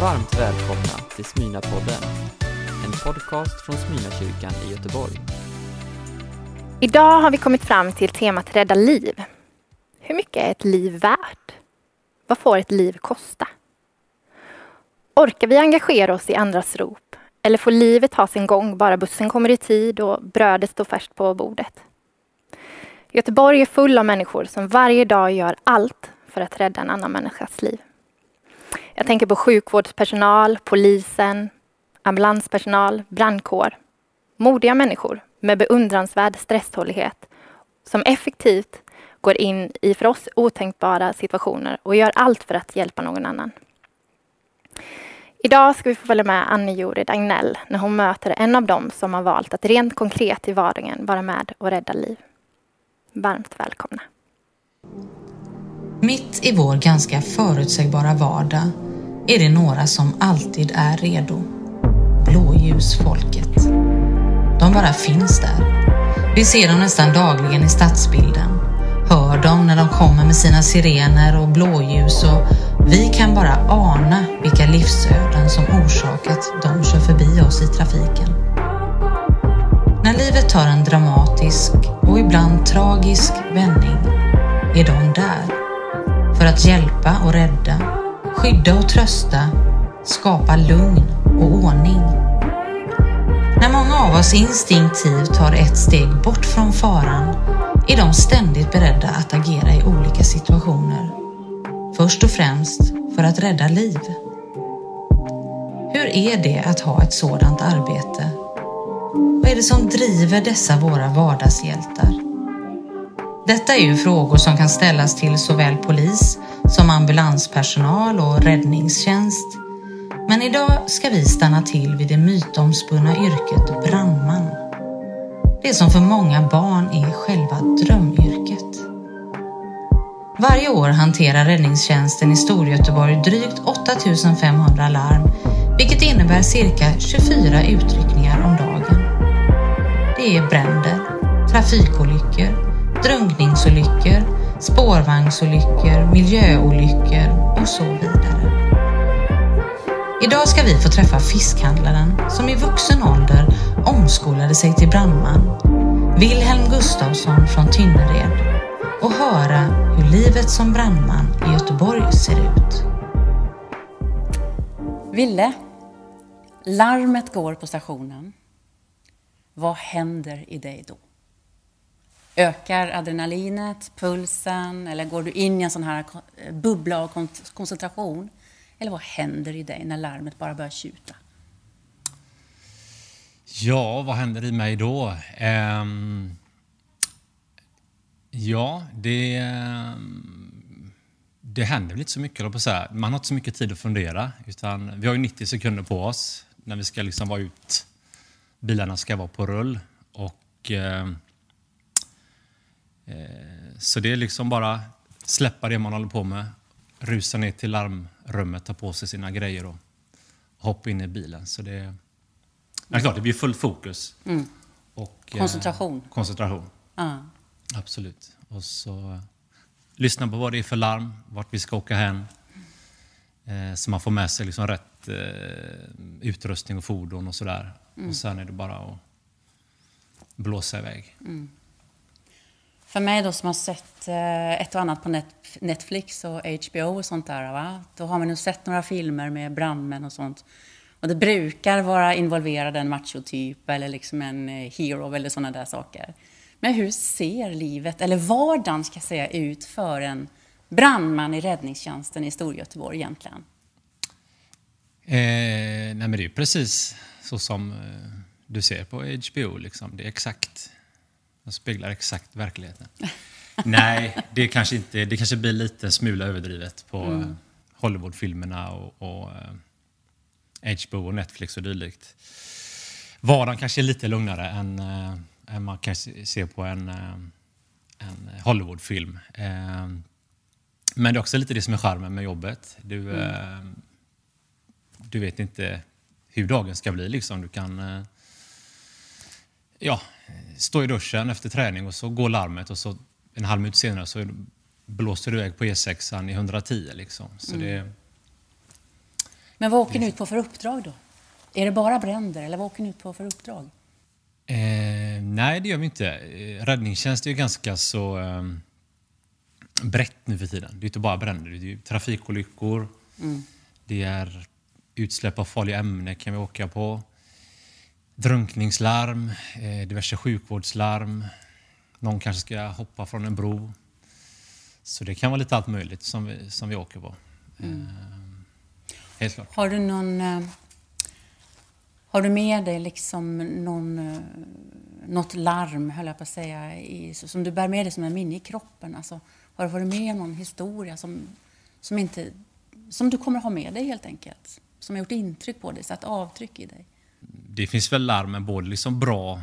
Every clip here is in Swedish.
Varmt välkomna till Smyna-podden, en podcast från Smyna-kyrkan i Göteborg. Idag har vi kommit fram till temat rädda liv. Hur mycket är ett liv värt? Vad får ett liv kosta? Orkar vi engagera oss i andras rop? Eller får livet ha sin gång bara bussen kommer i tid och brödet står färskt på bordet? Göteborg är full av människor som varje dag gör allt för att rädda en annan människas liv. Jag tänker på sjukvårdspersonal, polisen, ambulanspersonal, brandkår. Modiga människor med beundransvärd stresstålighet som effektivt går in i för oss otänkbara situationer och gör allt för att hjälpa någon annan. Idag ska vi få följa med Anne-Jorid Agnell när hon möter en av dem som har valt att rent konkret i vardagen vara med och rädda liv. Varmt välkomna. Mitt i vår ganska förutsägbara vardag är det några som alltid är redo. Blåljusfolket. De bara finns där. Vi ser dem nästan dagligen i stadsbilden. Hör dem när de kommer med sina sirener och blåljus och vi kan bara ana vilka livsöden som orsakat de kör förbi oss i trafiken. När livet tar en dramatisk och ibland tragisk vändning är de där för att hjälpa och rädda, skydda och trösta, skapa lugn och ordning. När många av oss instinktivt tar ett steg bort från faran är de ständigt beredda att agera i olika situationer. Först och främst för att rädda liv. Hur är det att ha ett sådant arbete? Vad är det som driver dessa våra vardagshjältar? Detta är ju frågor som kan ställas till såväl polis som ambulanspersonal och räddningstjänst. Men idag ska vi stanna till vid det mytomspunna yrket brandman. Det som för många barn är själva drömyrket. Varje år hanterar räddningstjänsten i Storgöteborg drygt 8500 larm, vilket innebär cirka 24 utryckningar om dagen. Det är bränder, trafikolyckor, drunkningsolyckor, spårvagnsolyckor, miljöolyckor och så vidare. Idag ska vi få träffa fiskhandlaren som i vuxen ålder omskolade sig till brandman, Wilhelm Gustafsson från Tynnered och höra hur livet som brandman i Göteborg ser ut. Ville, larmet går på stationen. Vad händer i dig då? Ökar adrenalinet, pulsen eller går du in i en sån här bubbla av koncentration? Eller vad händer i dig när larmet bara börjar tjuta? Ja, vad händer i mig då? Um, ja, det, det händer väl inte så mycket, på så här. Man har inte så mycket tid att fundera. Utan vi har ju 90 sekunder på oss när vi ska liksom vara ut. Bilarna ska vara på rull. Och... Um, så det är liksom bara släppa det man håller på med, rusa ner till larmrummet, ta på sig sina grejer och hoppa in i bilen. Så det, men klart, det blir full fokus. Mm. Och, eh, koncentration. Eh, koncentration. Uh. Absolut. Och så eh, lyssna på vad det är för larm, vart vi ska åka hem. Eh, så man får med sig liksom rätt eh, utrustning och fordon och sådär. Mm. Och sen är det bara att blåsa iväg. Mm. För mig då som har sett eh, ett och annat på Netflix och HBO och sånt där, va? då har man ju sett några filmer med brandmän och sånt. Och det brukar vara involverad en machotyp eller liksom en eh, hero eller sådana där saker. Men hur ser livet, eller vardagen ska jag säga, ut för en brandman i räddningstjänsten i Storgöteborg egentligen? Eh, nej men det är precis så som eh, du ser på HBO. Liksom. Det är exakt de speglar exakt verkligheten. Nej, det kanske, inte, det kanske blir lite smula överdrivet på mm. Hollywoodfilmerna och, och HBO eh, och Netflix och dylikt. Vardagen kanske är lite lugnare än, äh, än man kan se på en, äh, en Hollywoodfilm. Äh, men det är också lite det som är charmen med jobbet. Du, mm. du vet inte hur dagen ska bli. Liksom. Du kan ja, stå i duschen efter träning och så går larmet och så en halv minut senare så blåser du iväg på E6 i 110. Liksom. Så mm. det... Men vad åker ni ut på för uppdrag då? Är det bara bränder eller vad åker ni ut på för uppdrag? Eh, nej, det gör vi inte. Eh, räddningstjänst är ju ganska så eh, brett nu för tiden. Det är inte bara bränder, det är trafikolyckor, mm. det är utsläpp av farliga ämnen kan vi åka på, drunkningslarm, eh, diverse sjukvårdslarm, någon kanske ska hoppa från en bro. Så det kan vara lite allt möjligt som vi, som vi åker på. Mm. Eh, helt klart. Har du någon eh, har du med dig liksom någon, något larm, höll jag på att säga, i, som du bär med dig som en minne i kroppen? Alltså, har du varit med någon historia som, som, inte, som du kommer ha med dig helt enkelt? Som har gjort intryck på dig, satt avtryck i dig? Det finns väl larm med både liksom bra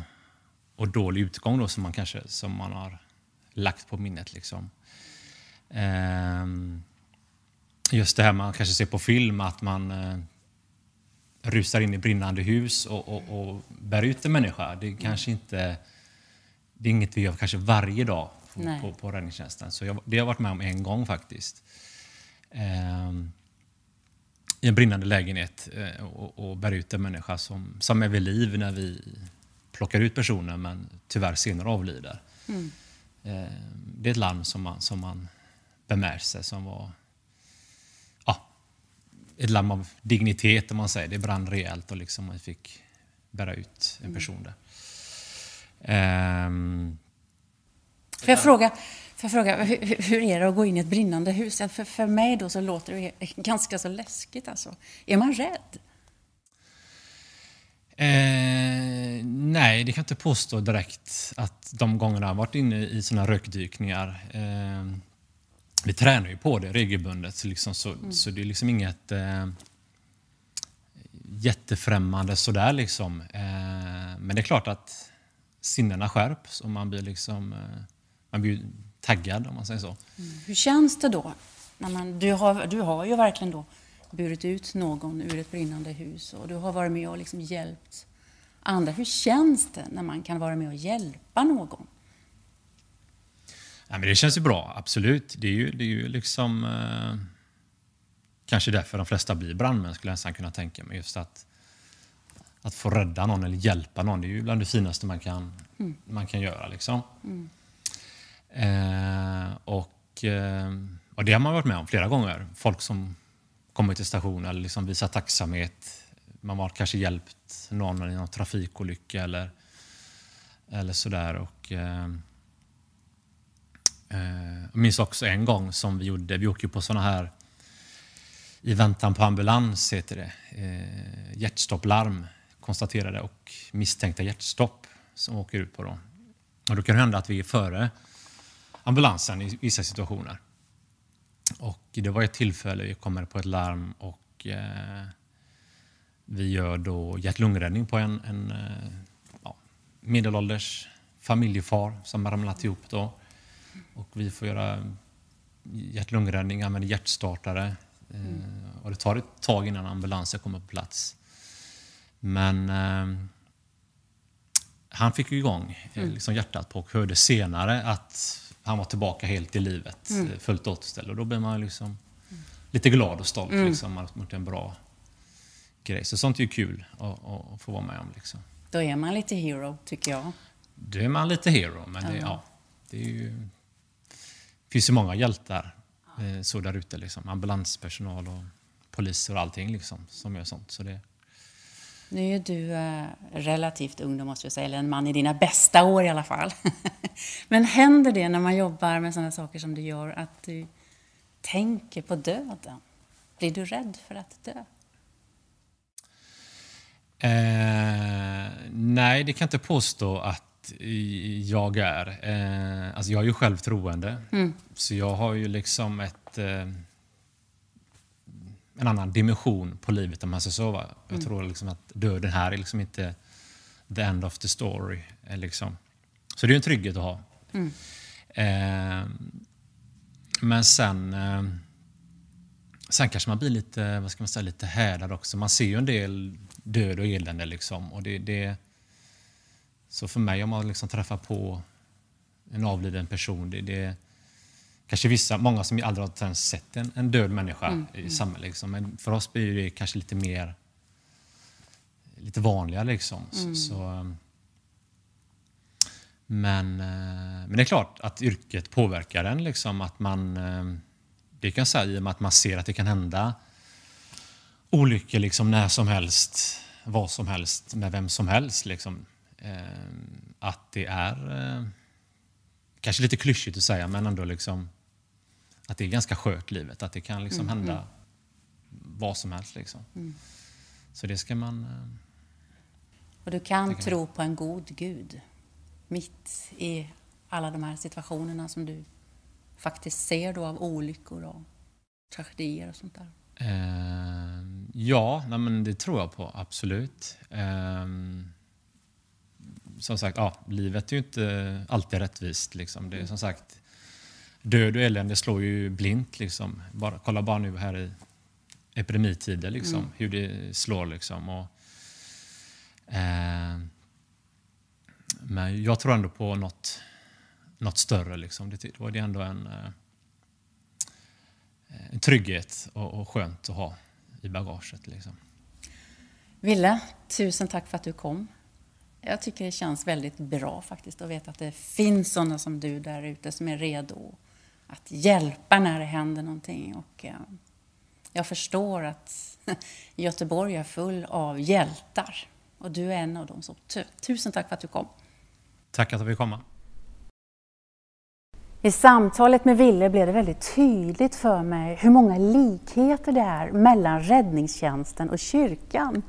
och dålig utgång då, som man kanske som man har lagt på minnet. Liksom. Ehm, just det här man kanske ser på film, att man eh, rusar in i brinnande hus och, och, och bär ut en människa. Det är kanske inte det är inget vi gör kanske varje dag på, på, på räddningstjänsten. Så jag, det har jag varit med om en gång faktiskt. Ehm, I en brinnande lägenhet eh, och, och bär ut en människa som, som är vid liv när vi plockar ut personen men tyvärr senare avlider. Mm. Ehm, det är ett larm som man, som man bär med sig som var ett larm av dignitet om man säger. Det brann rejält och liksom man fick bära ut en mm. person där. Um, får jag fråga, jag fråga hur, hur, är det att gå in i ett brinnande hus? För, för mig då så låter det ganska så läskigt. Alltså. Är man rädd? Eh, nej, det kan jag inte påstå direkt att de gångerna jag varit inne i sådana rökdykningar eh, vi tränar ju på det regelbundet så, liksom, så, mm. så det är liksom inget eh, jättefrämmande sådär liksom. Eh, men det är klart att sinnena skärps och man blir liksom eh, man blir taggad om man säger så. Mm. Hur känns det då? När man, du, har, du har ju verkligen då burit ut någon ur ett brinnande hus och du har varit med och liksom hjälpt andra. Hur känns det när man kan vara med och hjälpa någon? Ja, men det känns ju bra, absolut. Det är ju, det är ju liksom... Eh, kanske därför de flesta blir brandmän, skulle jag nästan kunna tänka mig. Just att, att få rädda någon eller hjälpa någon, det är ju bland det finaste man kan, mm. man kan göra. Liksom. Mm. Eh, och, eh, och det har man varit med om flera gånger. Folk som kommer till stationen eller liksom visar tacksamhet. Man har kanske hjälpt någon i någon trafikolycka eller, eller sådär. Och, eh, jag minns också en gång som vi gjorde, vi åker på sådana här i väntan på ambulans heter det. Eh, hjärtstopplarm konstaterade och misstänkta hjärtstopp som åker ut på. Då. Och då kan det hända att vi är före ambulansen i vissa situationer. Och det var ett tillfälle vi kommer på ett larm och eh, vi gör då hjärt-lungräddning på en, en eh, ja, medelålders familjefar som ramlat ihop. Då. Och vi får göra hjärt-lungräddning, använder hjärtstartare. Mm. Och det tar ett tag innan ambulansen kommer på plats. Men eh, han fick igång eh, mm. liksom hjärtat och hörde senare att han var tillbaka helt i livet, mm. Eh, fullt återställd. Och då blir man liksom lite glad och stolt mm. liksom, mot en bra grej. Så sånt är ju kul att, att få vara med om. Liksom. Då är man lite hero, tycker jag. Då är man lite hero, men det, ja, det är ju finns ju många hjältar eh, så där ute. Liksom. Ambulanspersonal och poliser och allting liksom, som gör sånt. Så det... Nu är du eh, relativt ung, då måste jag säga, eller en man i dina bästa år i alla fall. Men händer det när man jobbar med sådana saker som du gör, att du tänker på döden? Blir du rädd för att dö? Eh, nej, det kan jag inte påstå att jag är. Eh, alltså jag är ju själv troende. Mm. Så jag har ju liksom ett, eh, en annan dimension på livet om man säger så. Va? Jag mm. tror liksom att döden här är liksom inte the end of the story. Eh, liksom. Så det är en trygghet att ha. Mm. Eh, men sen, eh, sen kanske man blir lite, vad ska man säga, lite härdad också. Man ser ju en del död och elände. Liksom, och det, det så för mig, om man liksom träffar på en avliden person, det, det kanske vissa, många som aldrig har ens sett en, en död människa Mm, i samhället. Liksom. Men för oss blir det kanske lite mer lite vanligare liksom. Så, så, um, men, eh, men det är klart att yrket påverkar en. Liksom, att man, eh, det kan jag säga i och med att man ser att det kan hända olyckor liksom, när som helst, vad som helst, med vem som helst. Liksom. Eh, Att det är, eh, kanske lite klyschigt att säga, men ändå liksom, att det är ganska skört livet. Att det kan liksom hända vad som helst. Liksom. Så det ska man... eh, Och du kan tro på en god Gud mitt i alla de här situationerna som du faktiskt ser då av olyckor och tragedier och sånt där. Eh, ja, nej, men det tror jag på, absolut. Eh, som sagt, ja, livet är ju inte alltid rättvist. Liksom. Det är som sagt, död och elände slår ju blint. Liksom. Bara, kolla bara nu här i epidemitider, liksom, hur det slår. Liksom. Och, eh, men jag tror ändå på något, något större. Liksom. Det, det var det ändå en... Eh, en trygghet och, och skönt att ha i bagaget. Liksom. Ville, tusen tack för att du kom. Jag tycker det känns väldigt bra faktiskt att veta att det finns sådana som du där ute som är redo att hjälpa när det händer någonting. Och eh, jag förstår att Göteborg är full av hjältar och du är en av dem. Så tu- tusen tack för att du kom. Tack att jag fick komma. I samtalet med Ville blev det väldigt tydligt för mig hur många likheter det är mellan räddningstjänsten och kyrkan.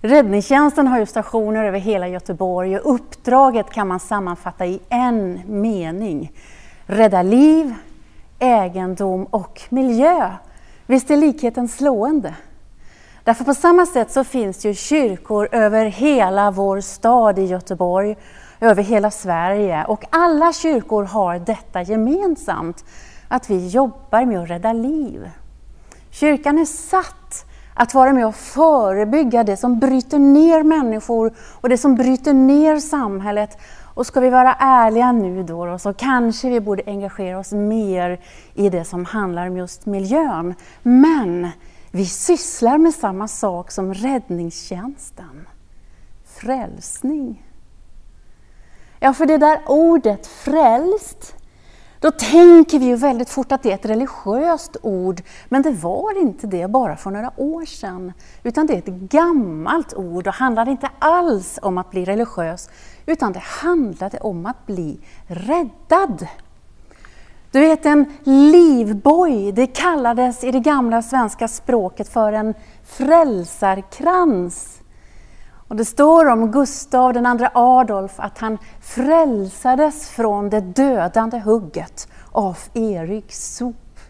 Räddningstjänsten har ju stationer över hela Göteborg och uppdraget kan man sammanfatta i en mening. Rädda liv, egendom och miljö. Visst är likheten slående? Därför på samma sätt så finns ju kyrkor över hela vår stad i Göteborg, över hela Sverige och alla kyrkor har detta gemensamt, att vi jobbar med att rädda liv. Kyrkan är satt att vara med och förebygga det som bryter ner människor och det som bryter ner samhället. Och ska vi vara ärliga nu då, så kanske vi borde engagera oss mer i det som handlar om just miljön. Men vi sysslar med samma sak som räddningstjänsten. Frälsning. Ja, för det där ordet frälst, då tänker vi ju väldigt fort att det är ett religiöst ord, men det var inte det bara för några år sedan. Utan det är ett gammalt ord och handlar inte alls om att bli religiös, utan det handlade om att bli räddad. Du vet en livboj, det kallades i det gamla svenska språket för en frälsarkrans. Och det står om Gustav den andra Adolf att han frälsades från det dödande hugget av Eriks sop.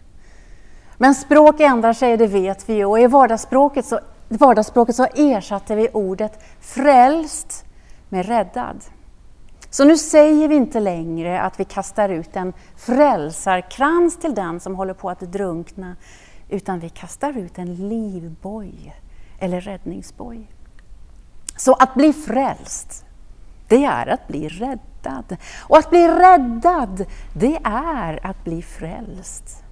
Men språk ändrar sig, det vet vi och i vardagsspråket så, vardagsspråket så ersatte vi ordet frälst med räddad. Så nu säger vi inte längre att vi kastar ut en frälsarkrans till den som håller på att drunkna, utan vi kastar ut en livboj eller räddningsboj. Så att bli frälst, det är att bli räddad. Och att bli räddad, det är att bli frälst.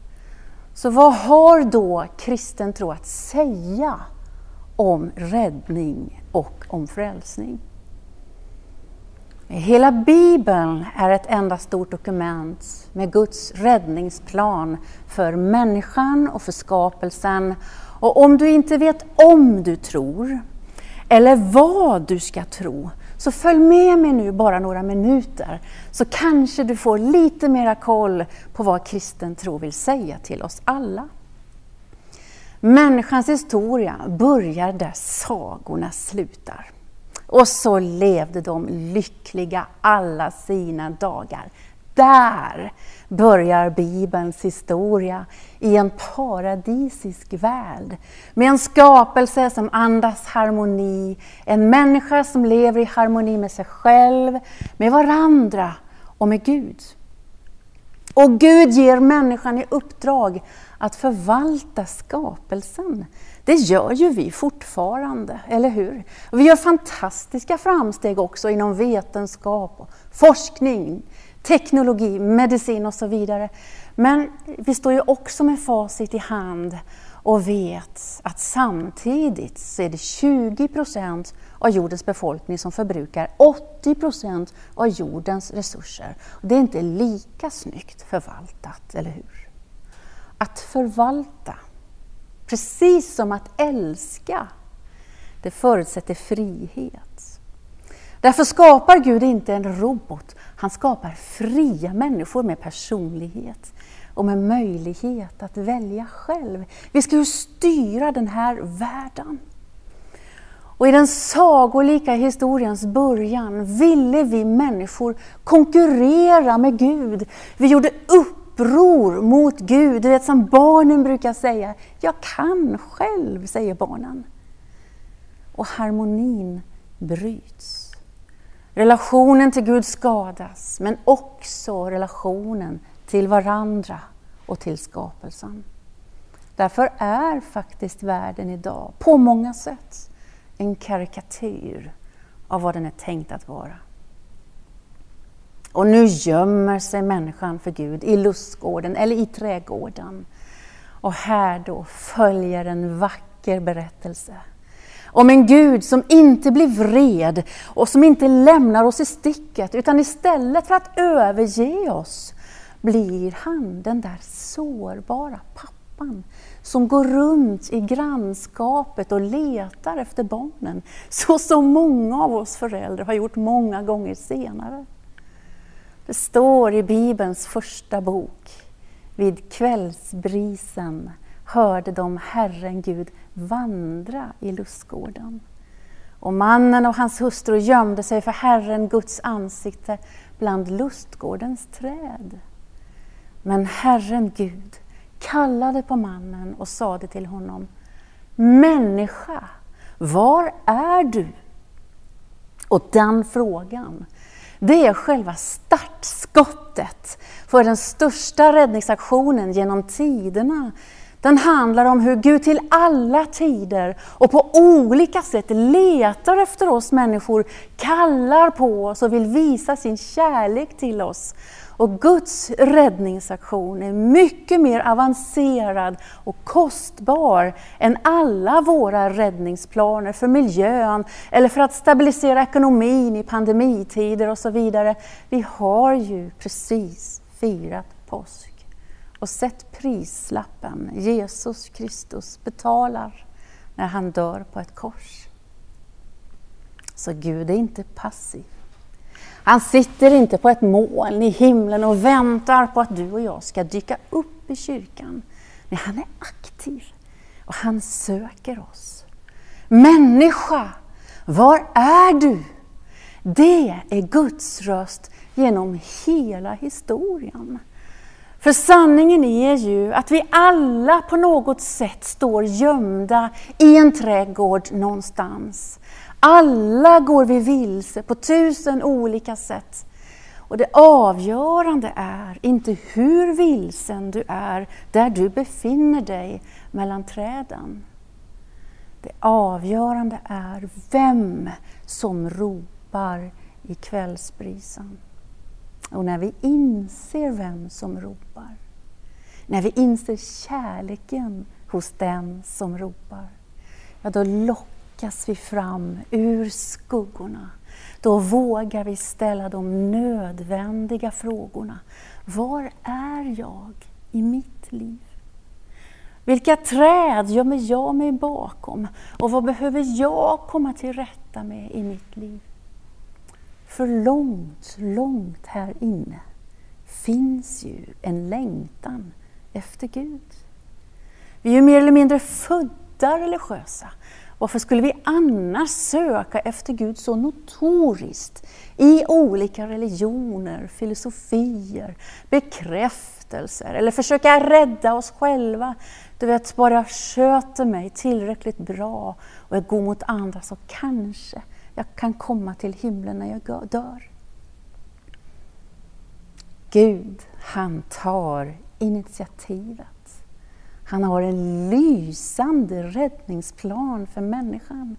Så vad har då kristen tro att säga om räddning och om frälsning? Hela Bibeln är ett enda stort dokument med Guds räddningsplan för människan och för skapelsen. Och om du inte vet om du tror, eller vad du ska tro, så följ med mig nu bara några minuter, så kanske du får lite mera koll på vad kristen tro vill säga till oss alla. Människans historia börjar där sagorna slutar. Och så levde de lyckliga alla sina dagar. Där börjar Bibelns historia i en paradisisk värld med en skapelse som andas harmoni, en människa som lever i harmoni med sig själv, med varandra och med Gud. Och Gud ger människan i uppdrag att förvalta skapelsen. Det gör ju vi fortfarande, eller hur? Och vi gör fantastiska framsteg också inom vetenskap och forskning, teknologi, medicin och så vidare. Men vi står ju också med facit i hand och vet att samtidigt så är det 20 procent av jordens befolkning som förbrukar 80 procent av jordens resurser. Det är inte lika snyggt förvaltat, eller hur? Att förvalta, precis som att älska, det förutsätter frihet. Därför skapar Gud inte en robot, han skapar fria människor med personlighet och med möjlighet att välja själv. Vi ska ju styra den här världen. Och i den sagolika historiens början ville vi människor konkurrera med Gud. Vi gjorde uppror mot Gud. Du vet som barnen brukar säga, jag kan själv, säger barnen. Och harmonin bryts. Relationen till Gud skadas, men också relationen till varandra och till skapelsen. Därför är faktiskt världen idag på många sätt en karikatyr av vad den är tänkt att vara. Och nu gömmer sig människan för Gud i lustgården eller i trädgården. Och här då följer en vacker berättelse om en Gud som inte blir vred och som inte lämnar oss i sticket utan istället för att överge oss blir han den där sårbara pappan som går runt i grannskapet och letar efter barnen, så som många av oss föräldrar har gjort många gånger senare. Det står i Bibelns första bok, vid kvällsbrisen hörde de Herren Gud vandra i lustgården. Och mannen och hans hustru gömde sig för Herren Guds ansikte bland lustgårdens träd. Men Herren Gud kallade på mannen och sade till honom Människa, var är du? Och den frågan, det är själva startskottet för den största räddningsaktionen genom tiderna. Den handlar om hur Gud till alla tider och på olika sätt letar efter oss människor, kallar på oss och vill visa sin kärlek till oss. Och Guds räddningsaktion är mycket mer avancerad och kostbar än alla våra räddningsplaner för miljön eller för att stabilisera ekonomin i pandemitider och så vidare. Vi har ju precis firat påsk och sett prislappen Jesus Kristus betalar när han dör på ett kors. Så Gud är inte passiv. Han sitter inte på ett moln i himlen och väntar på att du och jag ska dyka upp i kyrkan. Nej, han är aktiv och han söker oss. Människa, var är du? Det är Guds röst genom hela historien. För sanningen är ju att vi alla på något sätt står gömda i en trädgård någonstans. Alla går vi vilse på tusen olika sätt. Och det avgörande är inte hur vilsen du är där du befinner dig mellan träden. Det avgörande är vem som ropar i kvällsbrisen. Och när vi inser vem som ropar, när vi inser kärleken hos den som ropar, ja då lockas vi fram ur skuggorna. Då vågar vi ställa de nödvändiga frågorna. Var är jag i mitt liv? Vilka träd gömmer jag mig bakom? Och vad behöver jag komma till rätta med i mitt liv? För långt, långt här inne finns ju en längtan efter Gud. Vi är ju mer eller mindre födda religiösa. Varför skulle vi annars söka efter Gud så notoriskt i olika religioner, filosofier, bekräftelser eller försöka rädda oss själva? Du vet, bara jag sköter mig tillräckligt bra och är god mot andra så kanske jag kan komma till himlen när jag dör. Gud, han tar initiativet. Han har en lysande räddningsplan för människan.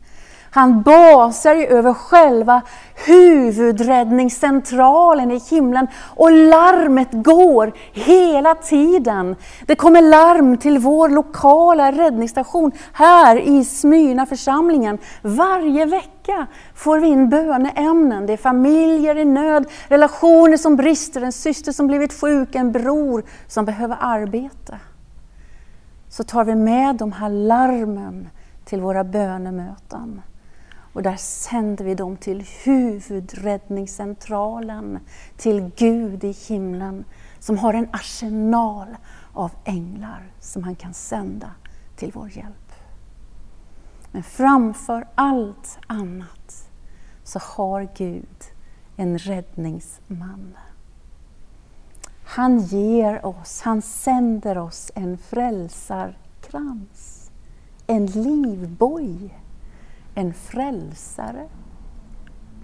Han basar ju över själva huvudräddningscentralen i himlen och larmet går hela tiden. Det kommer larm till vår lokala räddningsstation här i Smyna församlingen. Varje vecka får vi in böneämnen. Det är familjer i nöd, relationer som brister, en syster som blivit sjuk, en bror som behöver arbete. Så tar vi med de här larmen till våra bönemöten. Och där sänder vi dem till huvudräddningscentralen, till Gud i himlen som har en arsenal av änglar som han kan sända till vår hjälp. Men framför allt annat så har Gud en räddningsman. Han ger oss, han sänder oss en frälsarkrans, en livboj en frälsare.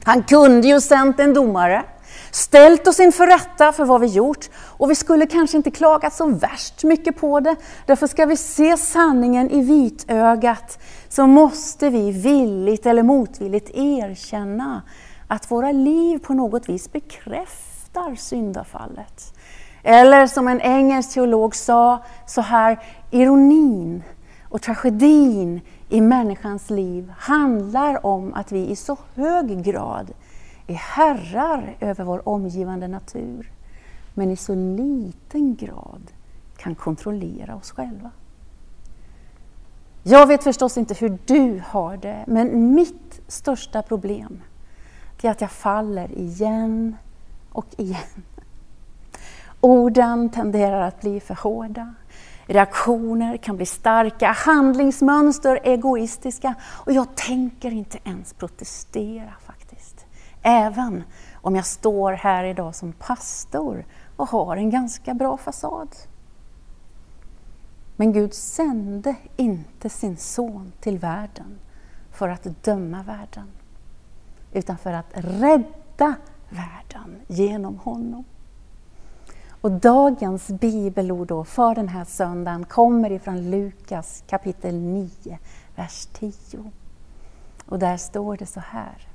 Han kunde ju sänt en domare, ställt oss inför rätta för vad vi gjort och vi skulle kanske inte klagat så värst mycket på det. Därför ska vi se sanningen i vitögat så måste vi villigt eller motvilligt erkänna att våra liv på något vis bekräftar syndafallet. Eller som en engelsk teolog sa så här, ironin och tragedin i människans liv handlar om att vi i så hög grad är herrar över vår omgivande natur, men i så liten grad kan kontrollera oss själva. Jag vet förstås inte hur du har det, men mitt största problem är att jag faller igen och igen. Orden tenderar att bli för hårda. Reaktioner kan bli starka, handlingsmönster egoistiska och jag tänker inte ens protestera faktiskt. Även om jag står här idag som pastor och har en ganska bra fasad. Men Gud sände inte sin son till världen för att döma världen, utan för att rädda världen genom honom. Och dagens bibelord då för den här söndagen kommer ifrån Lukas kapitel 9, vers 10. Och där står det så här.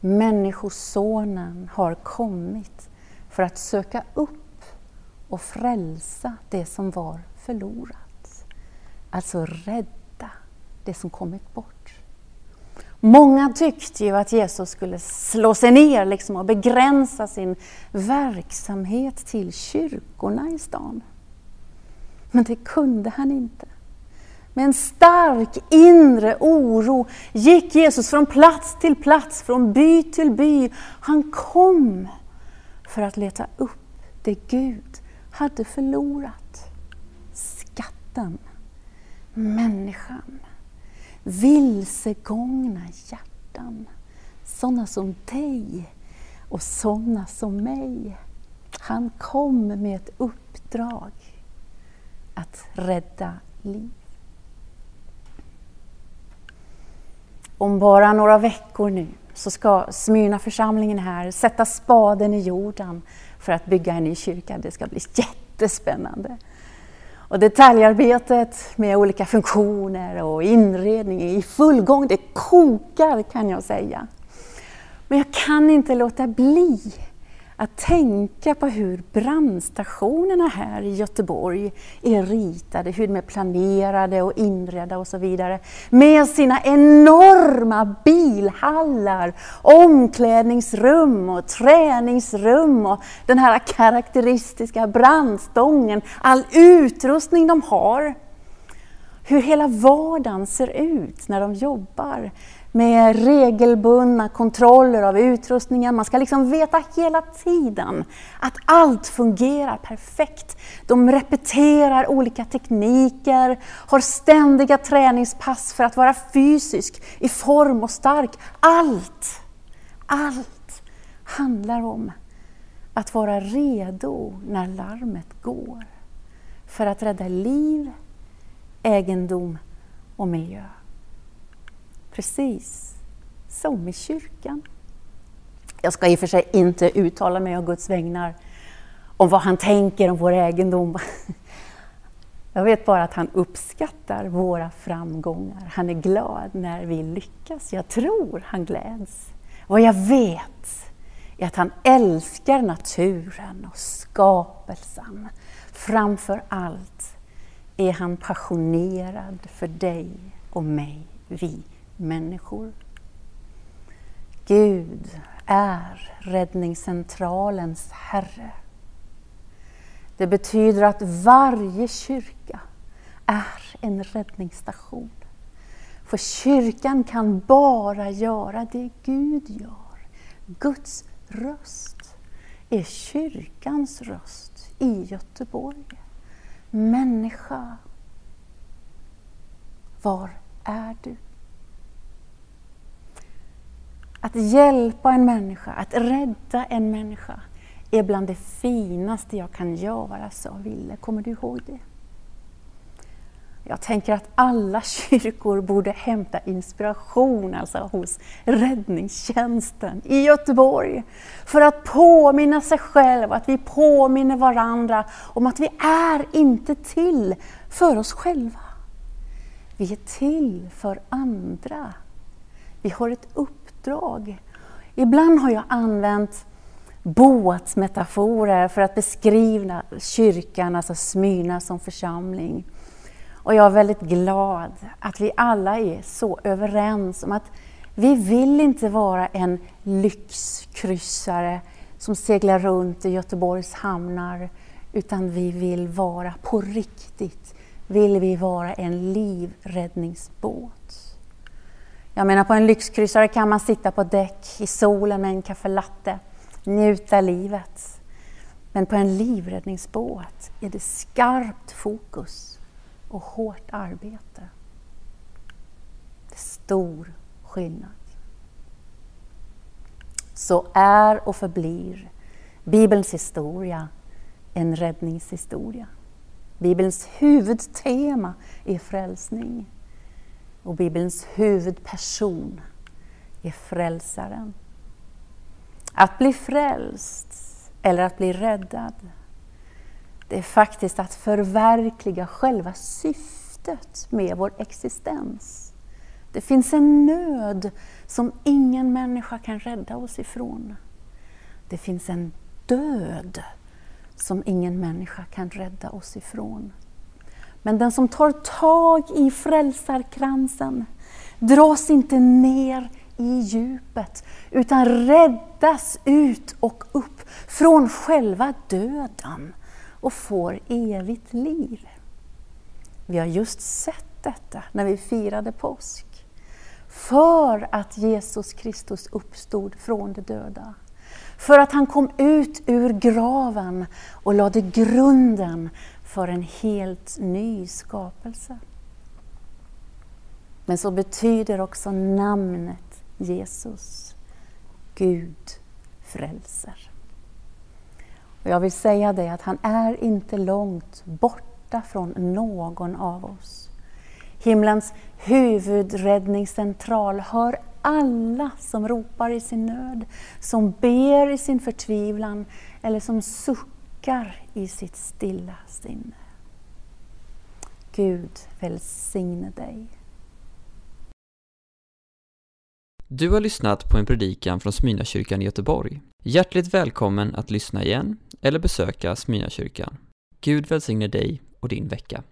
Människosonen har kommit för att söka upp och frälsa det som var förlorat. Alltså rädda det som kommit bort. Många tyckte ju att Jesus skulle slå sig ner liksom och begränsa sin verksamhet till kyrkorna i stan. Men det kunde han inte. Med en stark inre oro gick Jesus från plats till plats, från by till by. Han kom för att leta upp det Gud hade förlorat. Skatten, människan vilsegångna hjärtan. Sådana som dig och sådana som mig. Han kom med ett uppdrag att rädda liv. Om bara några veckor nu så ska Smyrna församlingen här sätta spaden i jorden för att bygga en ny kyrka. Det ska bli jättespännande. Och detaljarbetet med olika funktioner och inredning är i full gång. Det kokar kan jag säga. Men jag kan inte låta bli att tänka på hur brandstationerna här i Göteborg är ritade, hur de är planerade och inredda och så vidare. Med sina enorma bilhallar, omklädningsrum och träningsrum och den här karaktäristiska brandstången, all utrustning de har. Hur hela vardagen ser ut när de jobbar med regelbundna kontroller av utrustningen. Man ska liksom veta hela tiden att allt fungerar perfekt. De repeterar olika tekniker, har ständiga träningspass för att vara fysisk, i form och stark. Allt, allt handlar om att vara redo när larmet går. För att rädda liv, egendom och miljö. Precis som i kyrkan. Jag ska i och för sig inte uttala mig om Guds vägnar, om vad han tänker om vår egendom. Jag vet bara att han uppskattar våra framgångar. Han är glad när vi lyckas. Jag tror han gläds. Vad jag vet är att han älskar naturen och skapelsen. Framför allt är han passionerad för dig och mig, vi människor. Gud är räddningscentralens Herre. Det betyder att varje kyrka är en räddningsstation. För kyrkan kan bara göra det Gud gör. Guds röst är kyrkans röst i Göteborg. Människa, var är du? Att hjälpa en människa, att rädda en människa är bland det finaste jag kan göra, sa Ville. Kommer du ihåg det? Jag tänker att alla kyrkor borde hämta inspiration alltså hos räddningstjänsten i Göteborg för att påminna sig själv, att vi påminner varandra om att vi är inte till för oss själva. Vi är till för andra. Vi har ett uppdrag. Ibland har jag använt båtmetaforer för att beskriva kyrkan, alltså Smyrna som församling. Och jag är väldigt glad att vi alla är så överens om att vi vill inte vara en lyxkryssare som seglar runt i Göteborgs hamnar, utan vi vill vara på riktigt, vill vi vara en livräddningsbåt. Jag menar på en lyxkryssare kan man sitta på däck i solen med en kaffelatte, njuta livet. Men på en livräddningsbåt är det skarpt fokus och hårt arbete. Det är stor skillnad. Så är och förblir Bibelns historia en räddningshistoria. Bibelns huvudtema är frälsning och Bibelns huvudperson är frälsaren. Att bli frälst eller att bli räddad det är faktiskt att förverkliga själva syftet med vår existens. Det finns en nöd som ingen människa kan rädda oss ifrån. Det finns en död som ingen människa kan rädda oss ifrån. Men den som tar tag i frälsarkransen dras inte ner i djupet utan räddas ut och upp från själva döden och får evigt liv. Vi har just sett detta när vi firade påsk. För att Jesus Kristus uppstod från de döda. För att han kom ut ur graven och lade grunden för en helt ny skapelse. Men så betyder också namnet Jesus Gud frälser. Och jag vill säga det att han är inte långt borta från någon av oss. Himlens huvudräddningscentral hör alla som ropar i sin nöd, som ber i sin förtvivlan eller som suckar i sitt stilla sinne. Gud välsigne dig. Du har lyssnat på en predikan från Smyrnakyrkan i Göteborg. Hjärtligt välkommen att lyssna igen eller besöka Smyrnakyrkan. Gud välsigne dig och din vecka.